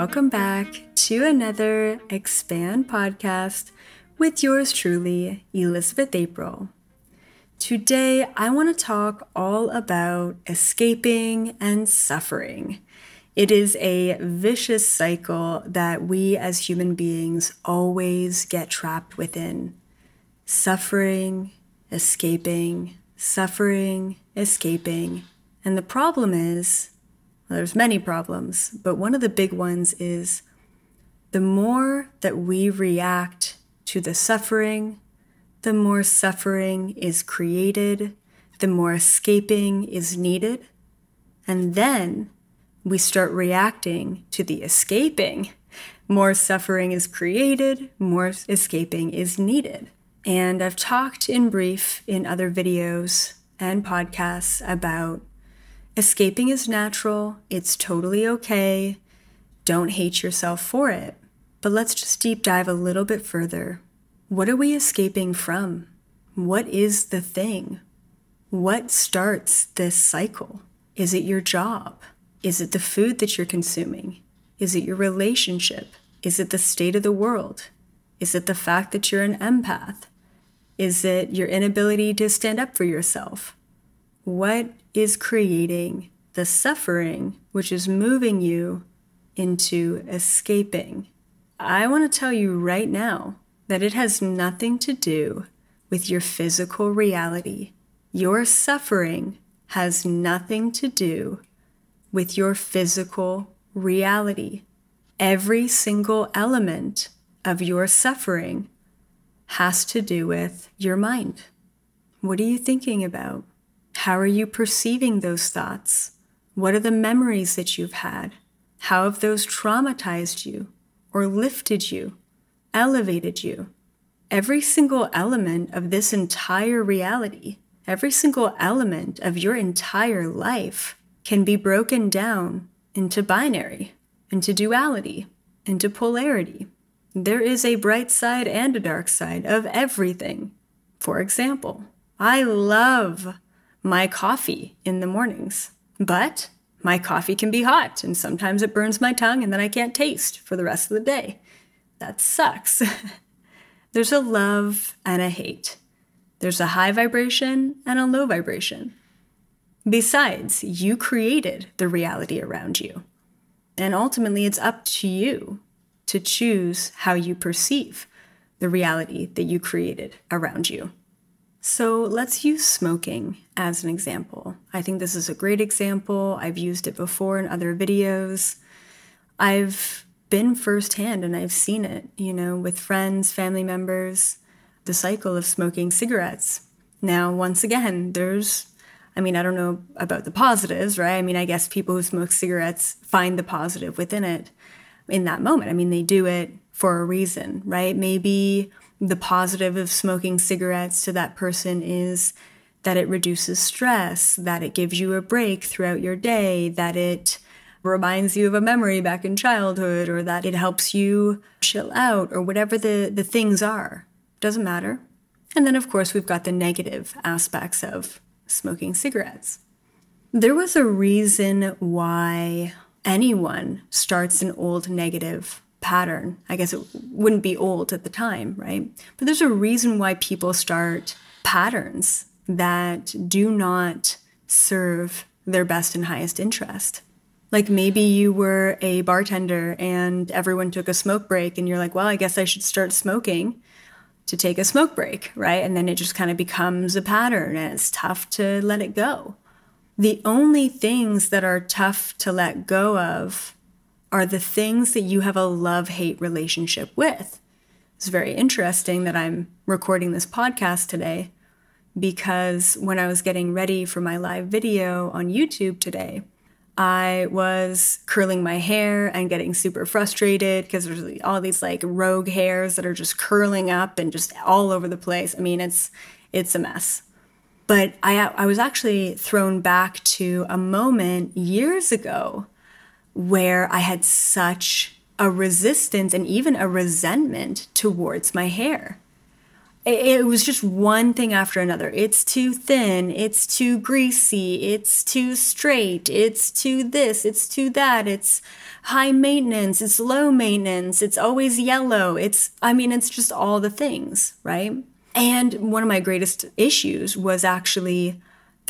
Welcome back to another Expand podcast with yours truly, Elizabeth April. Today, I want to talk all about escaping and suffering. It is a vicious cycle that we as human beings always get trapped within suffering, escaping, suffering, escaping. And the problem is there's many problems, but one of the big ones is the more that we react to the suffering, the more suffering is created, the more escaping is needed. And then we start reacting to the escaping. More suffering is created, more escaping is needed. And I've talked in brief in other videos and podcasts about escaping is natural, it's totally okay. Don't hate yourself for it. But let's just deep dive a little bit further. What are we escaping from? What is the thing? What starts this cycle? Is it your job? Is it the food that you're consuming? Is it your relationship? Is it the state of the world? Is it the fact that you're an empath? Is it your inability to stand up for yourself? What is creating the suffering which is moving you into escaping? I want to tell you right now that it has nothing to do with your physical reality. Your suffering has nothing to do with your physical reality. Every single element of your suffering has to do with your mind. What are you thinking about? How are you perceiving those thoughts? What are the memories that you've had? How have those traumatized you or lifted you, elevated you? Every single element of this entire reality, every single element of your entire life can be broken down into binary, into duality, into polarity. There is a bright side and a dark side of everything. For example, I love my coffee in the mornings, but my coffee can be hot and sometimes it burns my tongue and then I can't taste for the rest of the day. That sucks. There's a love and a hate. There's a high vibration and a low vibration. Besides, you created the reality around you. And ultimately, it's up to you to choose how you perceive the reality that you created around you. So let's use smoking as an example. I think this is a great example. I've used it before in other videos. I've been firsthand and I've seen it, you know, with friends, family members, the cycle of smoking cigarettes. Now, once again, there's I mean, I don't know about the positives, right? I mean, I guess people who smoke cigarettes find the positive within it in that moment. I mean, they do it for a reason, right? Maybe the positive of smoking cigarettes to that person is that it reduces stress, that it gives you a break throughout your day, that it reminds you of a memory back in childhood, or that it helps you chill out, or whatever the, the things are. Doesn't matter. And then, of course, we've got the negative aspects of smoking cigarettes. There was a reason why anyone starts an old negative pattern. I guess it wouldn't be old at the time, right? But there's a reason why people start patterns that do not serve their best and highest interest. Like maybe you were a bartender and everyone took a smoke break, and you're like, well, I guess I should start smoking to take a smoke break, right? And then it just kind of becomes a pattern and it's tough to let it go. The only things that are tough to let go of are the things that you have a love hate relationship with. It's very interesting that I'm recording this podcast today because when I was getting ready for my live video on YouTube today, I was curling my hair and getting super frustrated because there's all these like rogue hairs that are just curling up and just all over the place. I mean, it's it's a mess. But I I was actually thrown back to a moment years ago where I had such a resistance and even a resentment towards my hair. it was just one thing after another. It's too thin, it's too greasy, it's too straight, it's too this, it's too that, it's high maintenance, it's low maintenance, it's always yellow. It's, I mean, it's just all the things, right? And one of my greatest issues was actually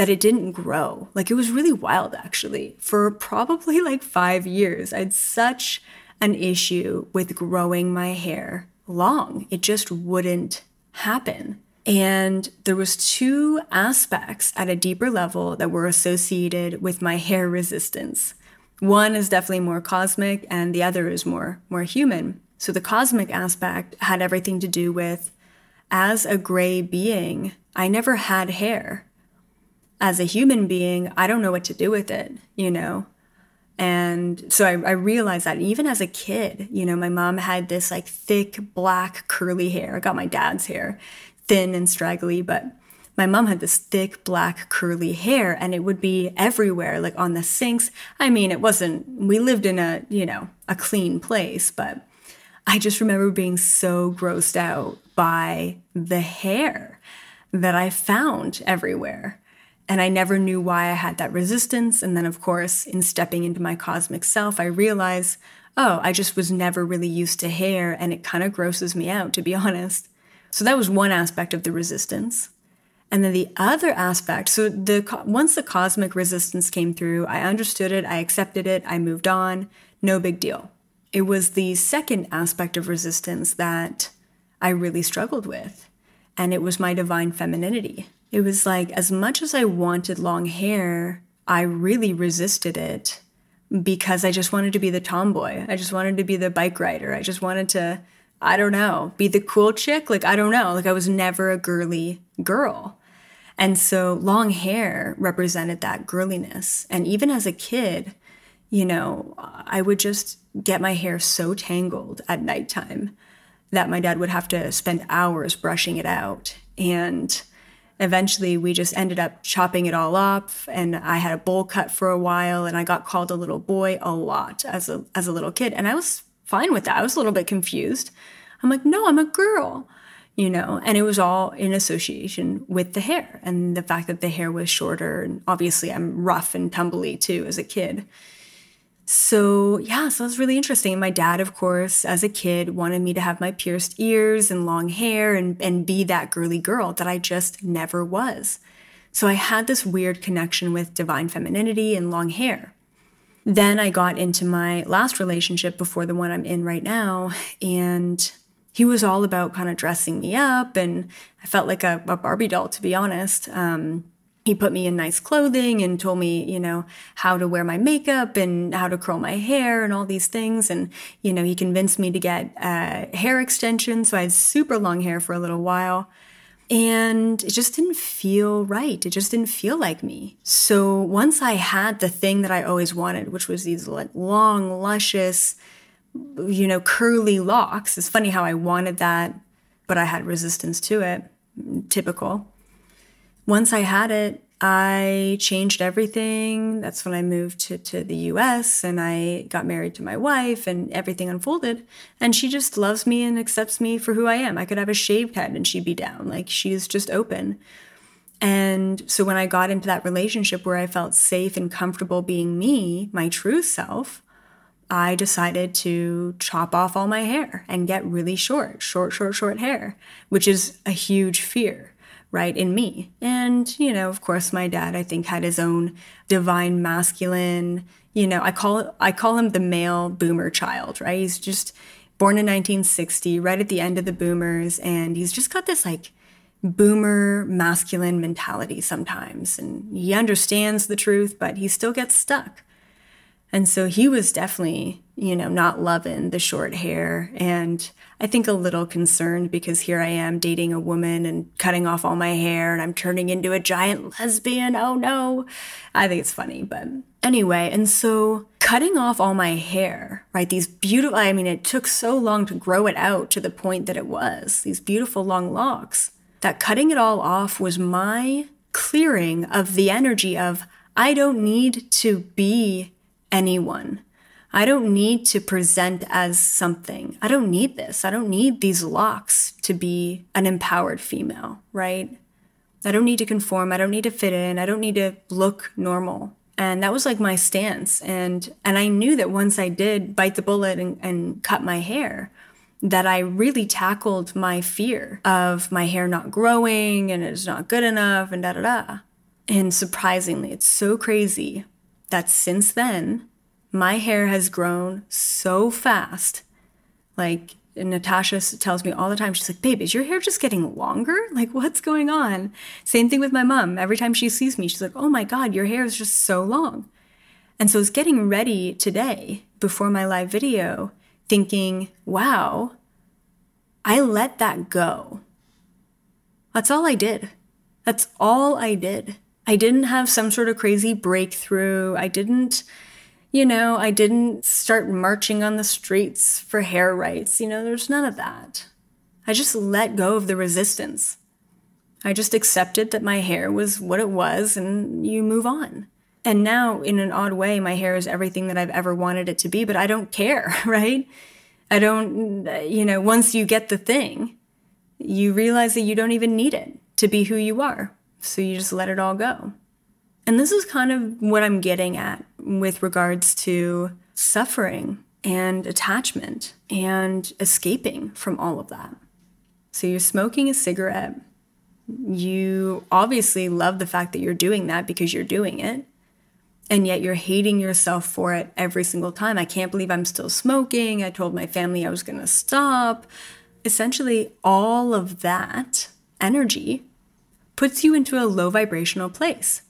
that it didn't grow. Like it was really wild, actually. For probably like five years, I had such an issue with growing my hair long. It just wouldn't happen. And there was two aspects at a deeper level that were associated with my hair resistance. One is definitely more cosmic and the other is more more human. So the cosmic aspect had everything to do with as a gray being, I never had hair. As a human being, I don't know what to do with it, you know? And so I, I, realized that even as a kid, you know, my mom had this like thick, black, curly hair. I got my dad's hair, thin and straggly, but my mom had this thick, black, curly hair and it would be everywhere, like on the sinks. I mean, it wasn't, we lived in a, you know, a clean place, but I just remember being so grossed out by the hair that I found everywhere. And I never knew why I had that resistance. And then, of course, in stepping into my cosmic self, I realized, oh, I just was never really used to hair and it kind of grosses me out, to be honest. So that was one aspect of the resistance. And then the other aspect, so the once the cosmic resistance came through, I understood it, I accepted it, I moved on, no big deal. It was the second aspect of resistance that I really struggled with, and it was my divine femininity. It was like, as much as I wanted long hair, I really resisted it because I just wanted to be the tomboy. I just wanted to be the bike rider. I just wanted to, I don't know, be the cool chick. Like, I don't know. Like, I was never a girly girl. And so long hair represented that girliness. And even as a kid, you know, I would just get my hair so tangled at nighttime that my dad would have to spend hours brushing it out. And eventually we just ended up chopping it all up and I had a bowl cut for a while and I got called a little boy a lot as a as a little kid and I was fine with that. I was a little bit confused. I'm like, "No, I'm a girl." You know, and it was all in association with the hair and the fact that the hair was shorter and obviously I'm rough and tumbly too as a kid. So, yeah, so was really interesting. My dad, of course, as a kid, wanted me to have my pierced ears and long hair and, and be that girly girl that I just never was. So, I had this weird connection with divine femininity and long hair. Then I got into my last relationship before the one I'm in right now, and he was all about kind of dressing me up, and I felt like a, a Barbie doll, to be honest. Um, he put me in nice clothing and told me, you know, how to wear my makeup and how to curl my hair and all these things. And, you know, he convinced me to get uh, hair extensions. So I had super long hair for a little while. And it just didn't feel right. It just didn't feel like me. So once I had the thing that I always wanted, which was these like long, luscious, you know, curly locks, it's funny how I wanted that, but I had resistance to it. Typical once I had it, I changed everything. That's when I moved to, to the US and I got married to my wife and everything unfolded. And she just loves me and accepts me for who I am. I could have a shaved head and she'd be down. Like she's just open. And so when I got into that relationship where I felt safe and comfortable being me, my true self, I decided to chop off all my hair and get really short, short, short, short hair, which is a huge fear right in me. And you know of course my dad i think had his own divine masculine you know i call i call him the male boomer child right? He's just born in 1960 right at the end of the boomers and he's just got this like boomer masculine mentality sometimes. And he understands the truth but he still gets stuck and so he was definitely, you know, not loving the short hair. And I think a little concerned because here I am dating a woman and cutting off all my hair and I'm turning into a giant lesbian. Oh no. I think it's funny, but anyway. And so cutting off all my hair, right? These beautiful, I mean, it took so long to grow it out to the point that it was these beautiful long locks that cutting it all off was my clearing of the energy of, I don't need to be anyone. I don't need to present as something. I don't need this. I don't need these locks to be an empowered female, right? I don't need to conform. I don't need to fit in. I don't need to look normal. And that was like my stance. And and I knew that once I did bite the bullet and, and cut my hair, that I really tackled my fear of my hair not growing and it's not good enough and da da da. And surprisingly, it's so crazy that since then, my hair has grown so fast. Like Natasha tells me all the time, she's like, babe, is your hair just getting longer? Like, what's going on? Same thing with my mom. Every time she sees me, she's like, oh my God, your hair is just so long. And so I was getting ready today before my live video, thinking, wow, I let that go. That's all I did. That's all I did. I didn't have some sort of crazy breakthrough. I didn't you know, I didn't start marching on the streets for hair rights. You know, there's none of that. I just let go of the resistance. I just accepted that my hair was what it was and you move on. And now, in an odd way, my hair is everything that I've ever wanted it to be, but I don't care, right? I don't, you know, once you get the thing, you realize that you don't even need it to be who you are. So you just let it all go. And this is kind of what I'm getting at with regards to suffering and attachment and escaping from all of that. So you're smoking a cigarette. You obviously love the fact that you're doing that because you're doing it. And yet you're hating yourself for it every single time. I can't believe I'm still smoking. I told my family I was going to stop. Essentially, all of that energy puts you into a low vibrational place.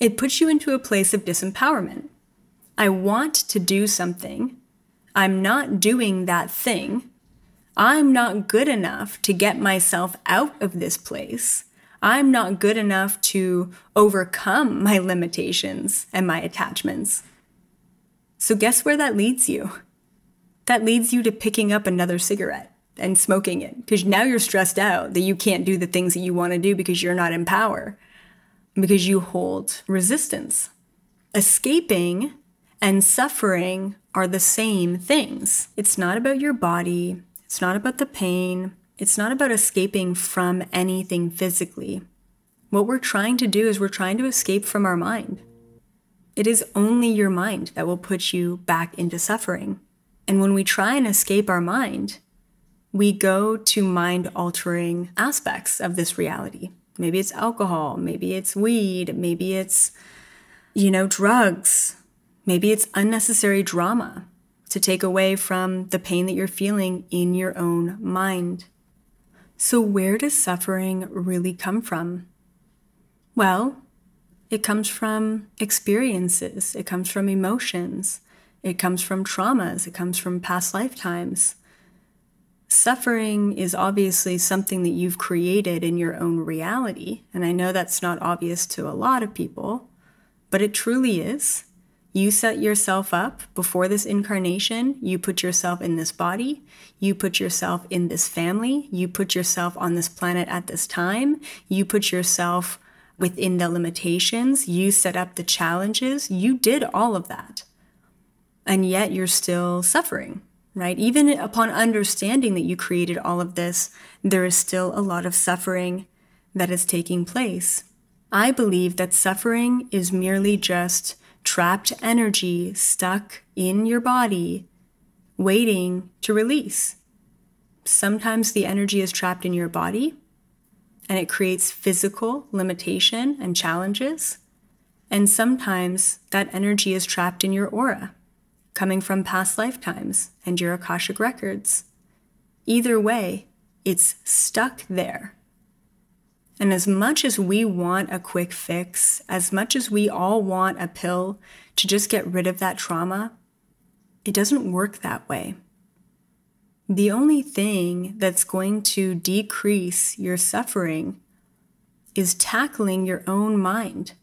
It puts you into a place of disempowerment. I want to do something. I'm not doing that thing. I'm not good enough to get myself out of this place. I'm not good enough to overcome my limitations and my attachments. So, guess where that leads you? That leads you to picking up another cigarette and smoking it because now you're stressed out that you can't do the things that you want to do because you're not in power because you hold resistance. Escaping and suffering are the same things. It's not about your body, it's not about the pain, it's not about escaping from anything physically. What we're trying to do is we're trying to escape from our mind. It is only your mind that will put you back into suffering. And when we try and escape our mind, we go to mind altering aspects of this reality. Maybe it's alcohol, maybe it's weed, maybe it's, you know, drugs, maybe it's unnecessary drama to take away from the pain that you're feeling in your own mind. So, where does suffering really come from? Well, it comes from experiences, it comes from emotions, it comes from traumas, it comes from past lifetimes. Suffering is obviously something that you've created in your own reality. And I know that's not obvious to a lot of people, but it truly is. You set yourself up before this incarnation. You put yourself in this body. You put yourself in this family. You put yourself on this planet at this time. You put yourself within the limitations. You set up the challenges. You did all of that. And yet you're still suffering right? Even upon understanding that you created all of this, there is still a lot of suffering that is taking place. I believe that suffering is merely just trapped energy stuck in your body, waiting to release. Sometimes the energy is trapped in your body and it creates physical limitation and challenges. And sometimes that energy is trapped in your aura coming from past lifetimes and your Akashic records. Either way, it's stuck there. And as much as we want a quick fix, as much as we all want a pill to just get rid of that trauma, it doesn't work that way. The only thing that's going to decrease your suffering is tackling your own mind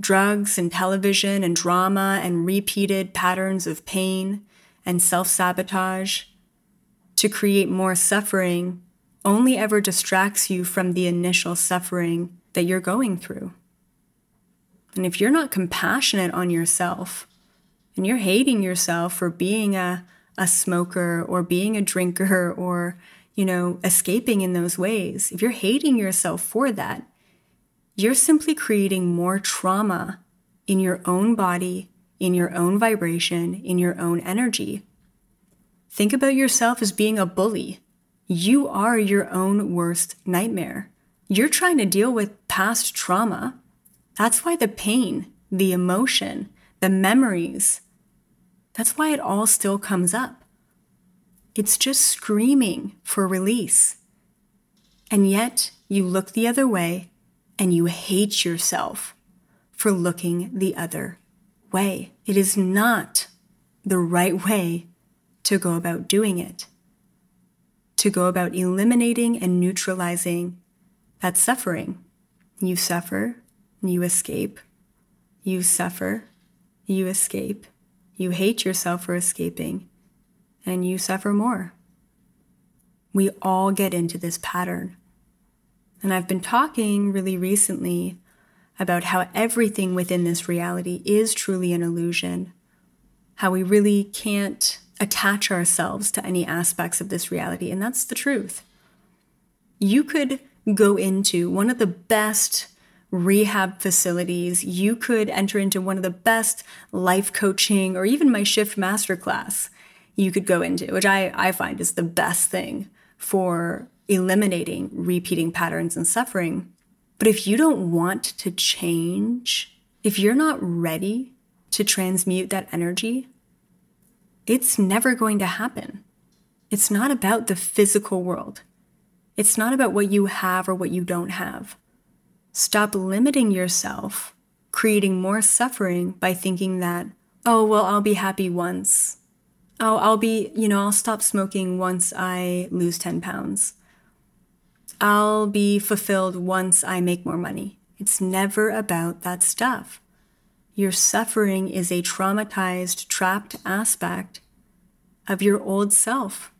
drugs and television and drama and repeated patterns of pain and self sabotage to create more suffering only ever distracts you from the initial suffering that you're going through. And if you're not compassionate on yourself, and you're hating yourself for being a, a smoker or being a drinker or, you know, escaping in those ways, if you're hating yourself for that, you're simply creating more trauma in your own body, in your own vibration, in your own energy. Think about yourself as being a bully. You are your own worst nightmare. You're trying to deal with past trauma. That's why the pain, the emotion, the memories, that's why it all still comes up. It's just screaming for release. And yet you look the other way and you hate yourself for looking the other way. It is not the right way to go about doing it, to go about eliminating and neutralizing that suffering. You suffer, you escape. You suffer, you escape. You hate yourself for escaping, and you suffer more. We all get into this pattern. And I've been talking really recently about how everything within this reality is truly an illusion, how we really can't attach ourselves to any aspects of this reality. And that's the truth. You could go into one of the best rehab facilities, you could enter into one of the best life coaching or even my shift masterclass you could go into, which I, I find is the best thing for eliminating repeating patterns and suffering. But if you don't want to change, if you're not ready to transmute that energy, it's never going to happen. It's not about the physical world. It's not about what you have or what you don't have. Stop limiting yourself, creating more suffering by thinking that, oh, well, I'll be happy once. Oh, I'll be, you know, I'll stop smoking once I lose 10 pounds. I'll be fulfilled once I make more money. It's never about that stuff. Your suffering is a traumatized, trapped aspect of your old self.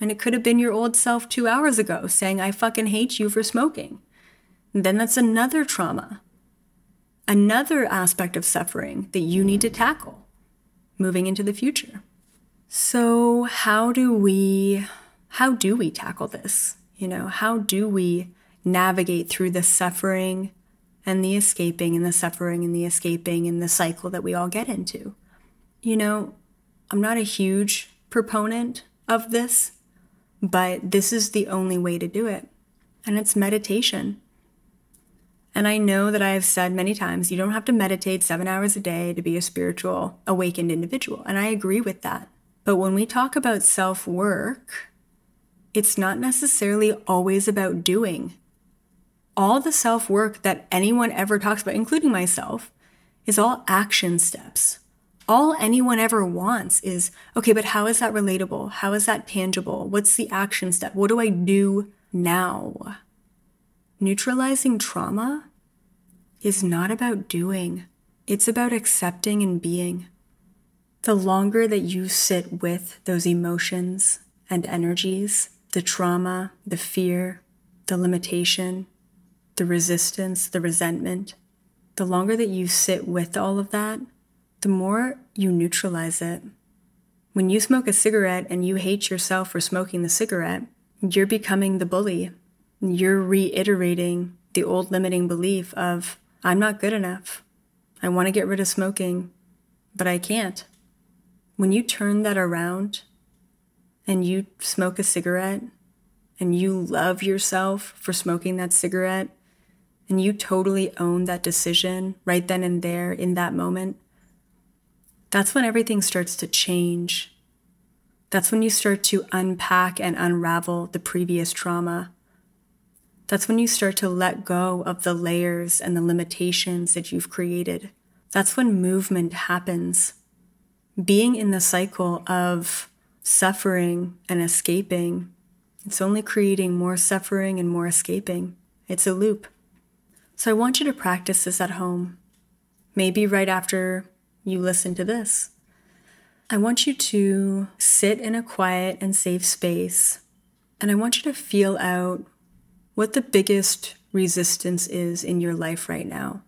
And it could have been your old self two hours ago saying, I fucking hate you for smoking. And then that's another trauma, another aspect of suffering that you need to tackle moving into the future. So, how do we how do we tackle this? You know, how do we navigate through the suffering and the escaping and the suffering and the escaping and the cycle that we all get into. You know, I'm not a huge proponent of this, but this is the only way to do it. And it's meditation. And I know that I have said many times you don't have to meditate seven hours a day to be a spiritual, awakened individual. And I agree with that. But when we talk about self work, it's not necessarily always about doing all the self work that anyone ever talks about, including myself, is all action steps. All anyone ever wants is okay, but how is that relatable? How is that tangible? What's the action step? What do I do now? Neutralizing trauma is not about doing, it's about accepting and being. The longer that you sit with those emotions and energies, the trauma, the fear, the limitation, the resistance, the resentment, the longer that you sit with all of that, the more you neutralize it. When you smoke a cigarette and you hate yourself for smoking the cigarette, you're becoming the bully. You're reiterating the old limiting belief of, I'm not good enough. I want to get rid of smoking, but I can't. When you turn that around and you smoke a cigarette and you love yourself for smoking that cigarette and you totally own that decision right then and there in that moment, that's when everything starts to change. That's when you start to unpack and unravel the previous trauma. That's when you start to let go of the layers and the limitations that you've created. That's when movement happens. Being in the cycle of suffering and escaping, it's only creating more suffering and more escaping. It's a loop. So I want you to practice this at home, maybe right after you listen to this. I want you to sit in a quiet and safe space, and I want you to feel out what the biggest resistance is in your life right now.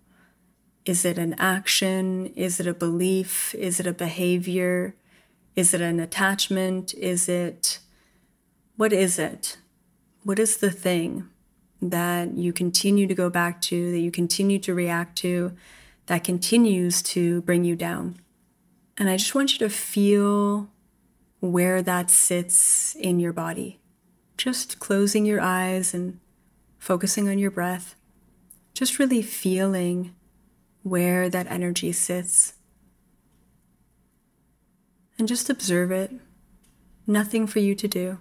Is it an action? Is it a belief? Is it a behavior? Is it an attachment? Is it, what is it? What is the thing that you continue to go back to, that you continue to react to, that continues to bring you down? And I just want you to feel where that sits in your body. Just closing your eyes and focusing on your breath. Just really feeling where that energy sits. And just observe it. Nothing for you to do.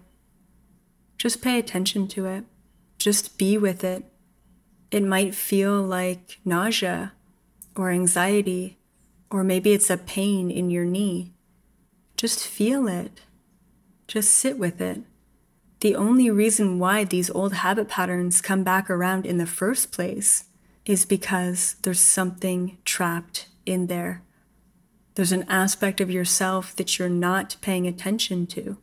Just pay attention to it. Just be with it. It might feel like nausea or anxiety, or maybe it's a pain in your knee. Just feel it. Just sit with it. The only reason why these old habit patterns come back around in the first place is because there's something trapped in there. There's an aspect of yourself that you're not paying attention to.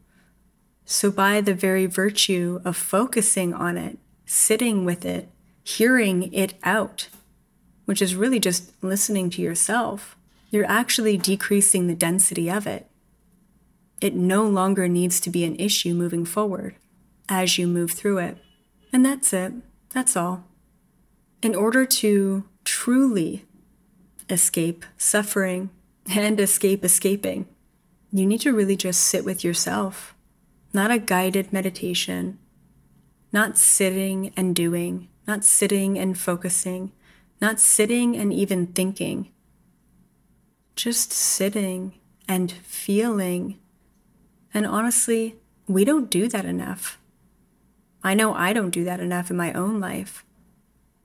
So, by the very virtue of focusing on it, sitting with it, hearing it out, which is really just listening to yourself, you're actually decreasing the density of it. It no longer needs to be an issue moving forward as you move through it. And that's it. That's all in order to truly escape suffering and escape escaping, you need to really just sit with yourself, not a guided meditation, not sitting and doing, not sitting and focusing, not sitting and even thinking, just sitting and feeling. And honestly, we don't do that enough. I know I don't do that enough in my own life.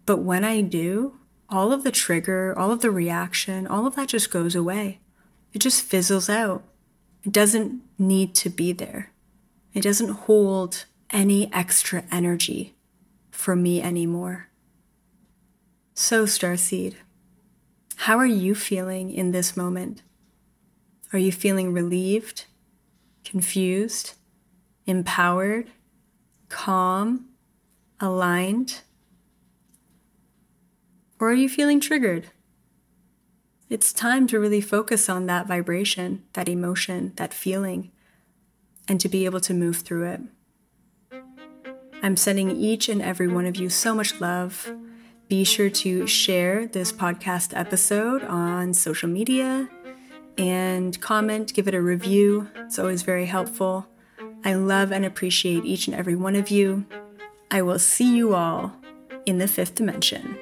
But when I do, all of the trigger, all of the reaction, all of that just goes away. It just fizzles out. It doesn't need to be there. It doesn't hold any extra energy for me anymore. So, Starseed, how are you feeling in this moment? Are you feeling relieved, confused, empowered, calm, aligned? Or are you feeling triggered? It's time to really focus on that vibration, that emotion, that feeling, and to be able to move through it. I'm sending each and every one of you so much love. Be sure to share this podcast episode on social media and comment, give it a review. It's always very helpful. I love and appreciate each and every one of you. I will see you all in the fifth dimension.